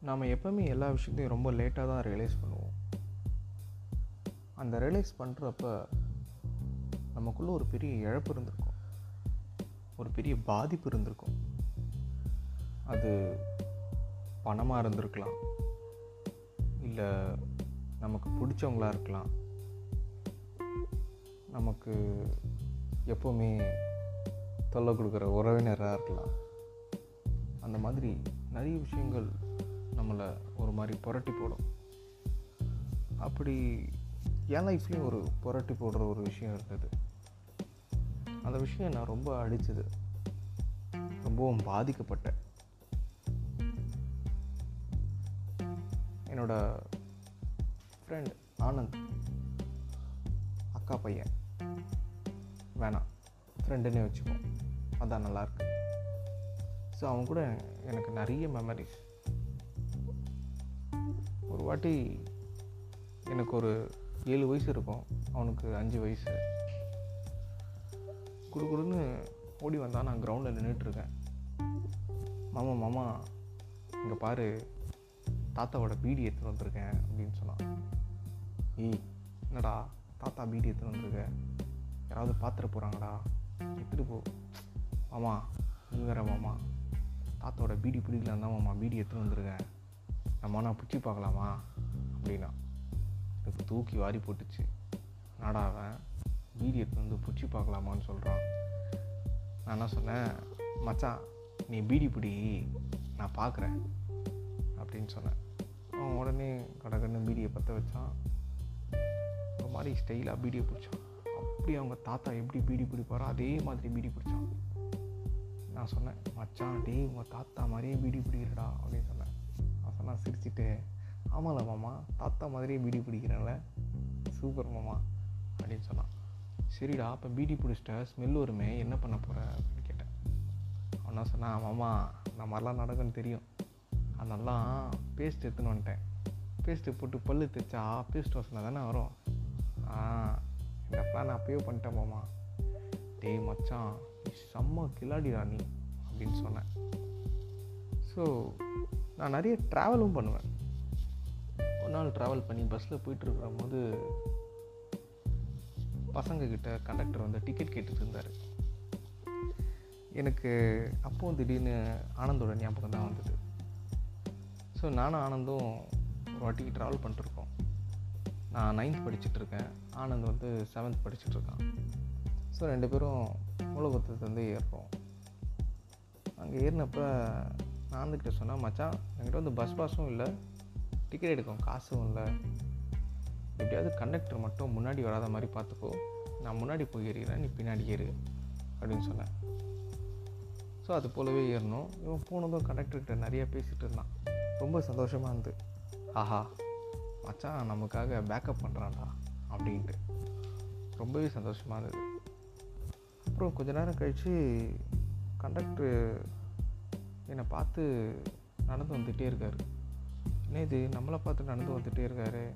நாம் எப்போவுமே எல்லா விஷயத்தையும் ரொம்ப லேட்டாக தான் ரியலைஸ் பண்ணுவோம். அந்த ரியலைஸ் பண்ணுறப்ப நமக்குள்ளே ஒரு பெரிய இழப்பு இருந்திருக்கும். ஒரு பெரிய பாதிப்பு இருந்திருக்கும். அது பணமாக இருந்திருக்கலாம். இல்லை நமக்கு பிடிச்சவங்களாக இருக்கலாம். நமக்கு எப்போவுமே தொல்லை கொடுக்குற உறவினராக இருக்கலாம். அந்த மாதிரி நிறைய விஷயங்கள் நம்மளை ஒரு மாதிரி புரட்டி போடும். அப்படி என் லைஃப்லேயும் ஒரு புரட்டி போடுற ஒரு விஷயம் இருந்தது. அந்த விஷயம் நான் ரொம்ப அடித்தது ரொம்பவும் பாதிக்கப்பட்டேன். என்னோட ஃப்ரெண்ட் ஆனந்த் அக்கா பையன் வேணாம் ஃப்ரெண்டுன்னே வச்சுப்போம். அதான் நல்லாயிருக்கு ஸோ அவன் கூட எனக்கு நிறைய மெமரிஸ் ஒரு வாட்டி எனக்கு ஒரு ஏழு வயசு இருக்கும். அவனுக்கு அஞ்சு வயசு. குடு குடுன்னு ஓடி வந்தால் நான் கிரவுண்டில் நின்றுட்டுருக்கேன் மாமா மாமா இங்கே பாரு. தாத்தாவோட பீடி எடுத்துகிட்டு வந்திருக்கேன் அப்படின்னு சொன்னான். ஏய் என்னடா தாத்தா பீடி எடுத்துகிட்டு வந்திருக்க? யாராவது பாத்திர போகிறாங்கடா எடுத்துகிட்டு போ. மாமா நீ வேற மாமா. தாத்தாவோட பீடி பிடிக்கலாம் தான் மாமா பீடி எடுத்துகிட்டு வந்திருக்கேன். நம்ம நான் பிடிச்சி பார்க்கலாமா அப்படின்னா எனக்கு தூக்கி வாரி போட்டுச்சு. நாடாவன் அவன்? வந்து பிடிச்சி பார்க்கலாமான்னு சொல்கிறான் நான் என்ன சொன்னேன்? மச்சான் நீ பீடி பிடி நான் பார்க்குறேன் அப்படின்னு சொன்னேன். அவன் உடனே கடகன்னு பீடியை பற்ற வச்சான். ஒரு மாதிரி ஸ்டைலாக பீடியை பிடிச்சான். அப்படி அவங்க தாத்தா எப்படி பீடி பிடிப்பாரோ அதே மாதிரி பீடி பிடிச்சான். நான் சொன்னேன் மச்சான் டே உங்கள் தாத்தா மாதிரியே பீடி பிடிக்கிறடா அப்படின்னு சொன்னேன். அதெல்லாம் சிரிச்சுட்டு சிரிச்சிட்டு ஆமாம்ல மாமா தாத்தா மாதிரியே பீடி பிடிக்கிறேன்ல. சூப்பர் மாமா அப்படின்னு சொன்னான். சரிடா அப்போ பீடி பிடிச்சிட்ட ஸ்மெல் வருமே என்ன பண்ண போகிற அப்படின்னு கேட்டேன். அவனா சொன்னான் மாமா இந்த மாதிரிலாம் நடக்கும்னு தெரியும். அதெல்லாம் பேஸ்ட் எடுத்துன்னு வந்துட்டேன். பேஸ்ட்டு போட்டு பல்லு தைச்சா பேஸ்ட் வாசனை தானே வரும். ஆ இந்த பிளான் அப்பயே பண்ணிட்டேன் மாமா. டேய் மச்சான் செம்ம கிளாடிடா நீ அப்படின்னு சொன்னேன். ஸோ நான் நிறைய ட்ராவலும் பண்ணுவேன். ஒரு நாள் ட்ராவல் பண்ணி பஸ்ஸில் போயிட்டுருக்கிற போது பசங்கக்கிட்ட கண்டக்டர் வந்து டிக்கெட் கேட்டுட்டு இருந்தார் எனக்கு அப்போது திடீர்னு ஆனந்தோட ஞாபகம் தான் வந்தது. ஸோ நானும் ஆனந்தும் ஒரு வாட்டிக்கு ட்ராவல் பண்ணிட்டுருக்கோம். நான் நைன்த் படிச்சுட்ருக்கேன். ஆனந்த் வந்து செவன்த் படிச்சுட்ருக்கான். ஸோ ரெண்டு பேரும் மூலபுரத்துக்கு ஏறுறோம். அங்கே ஏறினப்போ நான் வந்துக்கிட்ட சொன்னேன் மச்சான் என்கிட்ட வந்து பஸ் பாஸும் இல்லை டிக்கெட் எடுக்கும் காசும் இல்லை. எப்படியாவது கண்டக்டர் மட்டும் முன்னாடி வராத மாதிரி பார்த்துக்கோ. நான் முன்னாடி போய் ஏறிக்கிறேன் நீ பின்னாடி ஏறு அப்படின்னு சொன்னேன். ஸோ அது போலவே ஏறணும். இவன் போனதும் கண்டக்டர்கிட்ட நிறையா பேசிகிட்டு இருந்தான். ரொம்ப சந்தோஷமாக இருந்து. ஆஹா மச்சான் நமக்காக பேக்கப் பண்ணுறான்டா அப்படின்ட்டு. ரொம்பவே சந்தோஷமாக இருந்தது. அப்புறம் கொஞ்ச நேரம் கழித்து கண்டக்டர் என்னை பார்த்து நடந்து வந்துகிட்டே இருக்கார். என்ன இது? நம்மளை பார்த்து நடந்து வந்துகிட்டே இருக்காரு.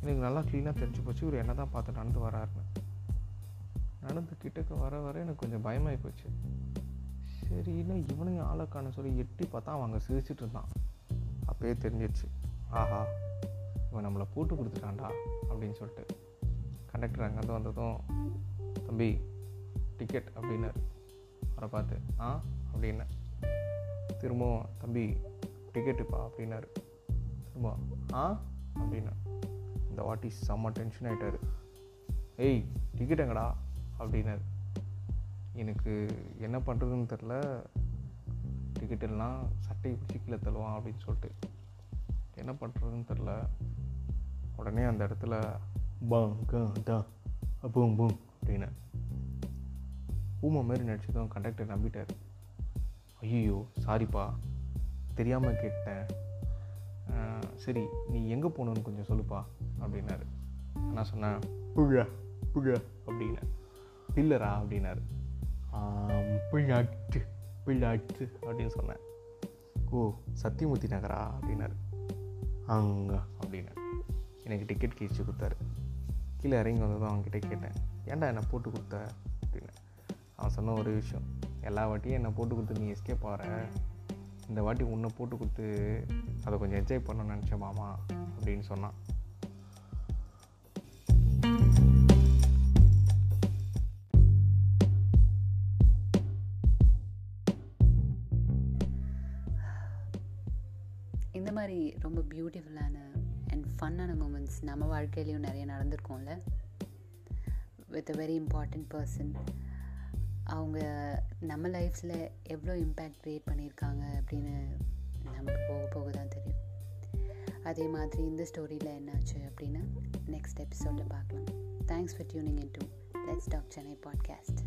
எனக்கு நல்லா க்ளீனாக தெரிஞ்சு போச்சு. இவர் என்ன தான் பார்த்து நடந்து வராருன்னு. நடந்து கிட்டக்க வர வர எனக்கு கொஞ்சம் பயமாகி போச்சு. சரின்னு இவனையும் ஆளக்கான சொல்லி எட்டி பார்த்தா அவன் சிரிச்சிட்டு இருந்தான். அப்பயே தெரிஞ்சிச்சு ஆஹா இவன் நம்மளை போட்டு கொடுத்துட்டான்டா அப்படின்னு சொல்லிட்டு. கண்டக்டர் அங்கேருந்து வந்ததும் தம்பி டிக்கெட் அப்படின்னாரு. அவரை பார்த்து ஆ? அப்படின்னு. திரும்பவும் தம்பி டிக்கெட்டுப்பா அப்படின்னாரு. திரும்ப ஆ? அப்படின்னு இந்த வாட்டி செம்ம டென்ஷன் ஆகிட்டார் ஏய் டிக்கெட் எங்கடா? அப்படின்னாரு. எனக்கு என்ன பண்ணுறதுன்னு தெரில டிக்கெட் எல்லாம் சட்டையை பிடிச்சி கீழே தள்ளுவான் அப்படின்னு சொல்லிட்டு. என்ன பண்ணுறதுன்னு தெரில உடனே அந்த இடத்துல பாங் டா பூம் பூம் அப்படின்னு ஊமை மாதிரி நடிச்சதும் கண்டக்டர் நம்பிட்டார். ஐயோ சாரிப்பா. தெரியாமல் கேட்டேன். சரி நீ எங்கே போகணுன்னு கொஞ்சம் சொல்லுப்பா அப்படின்னாரு. நான் சொன்னேன் புழ புழ. அப்படின்னு பில்லரா அப்படின்னாரு. "ஆம், பிள்ளாட்டு பிள்ளாட்டு அப்படின்னு சொன்னேன். ஓ சத்தியமூர்த்தி நகரா அப்படின்னாரு. அங்க அப்படின்னு எனக்கு டிக்கெட் கிழிச்சு கொடுத்தாரு. கீழே இறங்கி வந்ததும் அவன்கிட்ட கேட்டேன். ஏன்டா என்னை போட்டு கொடுத்த அப்படின்னு அவன் சொன்ன ஒரு விஷயம். எல்லா வாட்டியும் என்னை போட்டு கொடுத்து நீ எஸ்கேப் ஆகிற இந்த வாட்டி உன்னை போட்டு கொடுத்து அதை கொஞ்சம் என்ஜாய் பண்ணணும்னு நினச்சேன் மாமா அப்படின்னு சொன்னான். இந்த மாதிரி ரொம்ப பியூட்டிஃபுல்லான அண்ட் ஃபன்னான மூமெண்ட்ஸ் நம்ம வாழ்க்கையிலையும் நிறைய நடந்திருக்கோம்ல. With a very important person அவங்க நம்ம லைஃப்பில் எவ்வளோ இம்பேக்ட் க்ரியேட் பண்ணியிருக்காங்க அப்படின்னு நமக்கு போக போக தான் தெரியும். அதே மாதிரி இந்த ஸ்டோரியில் என்னாச்சு அப்படின்னா நெக்ஸ்ட் எபிசோடில் பார்க்கலாம். Thanks for tuning in to let's talk Chennai podcast